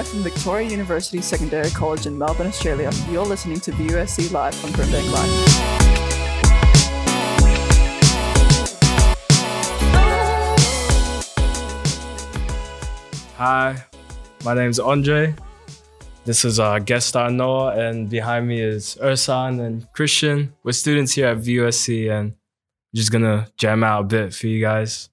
Live from Victoria University Secondary College in Melbourne, Australia, you're listening to VUSC Live from Brimbank Live. Hi, my name's Andre. This is uh, guest star Noah, and behind me is Ursan and Christian. We're students here at VUSC, and just gonna jam out a bit for you guys.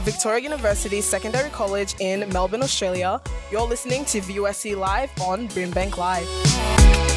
Victoria University Secondary College in Melbourne, Australia. You're listening to VUSC Live on Brimbank Live.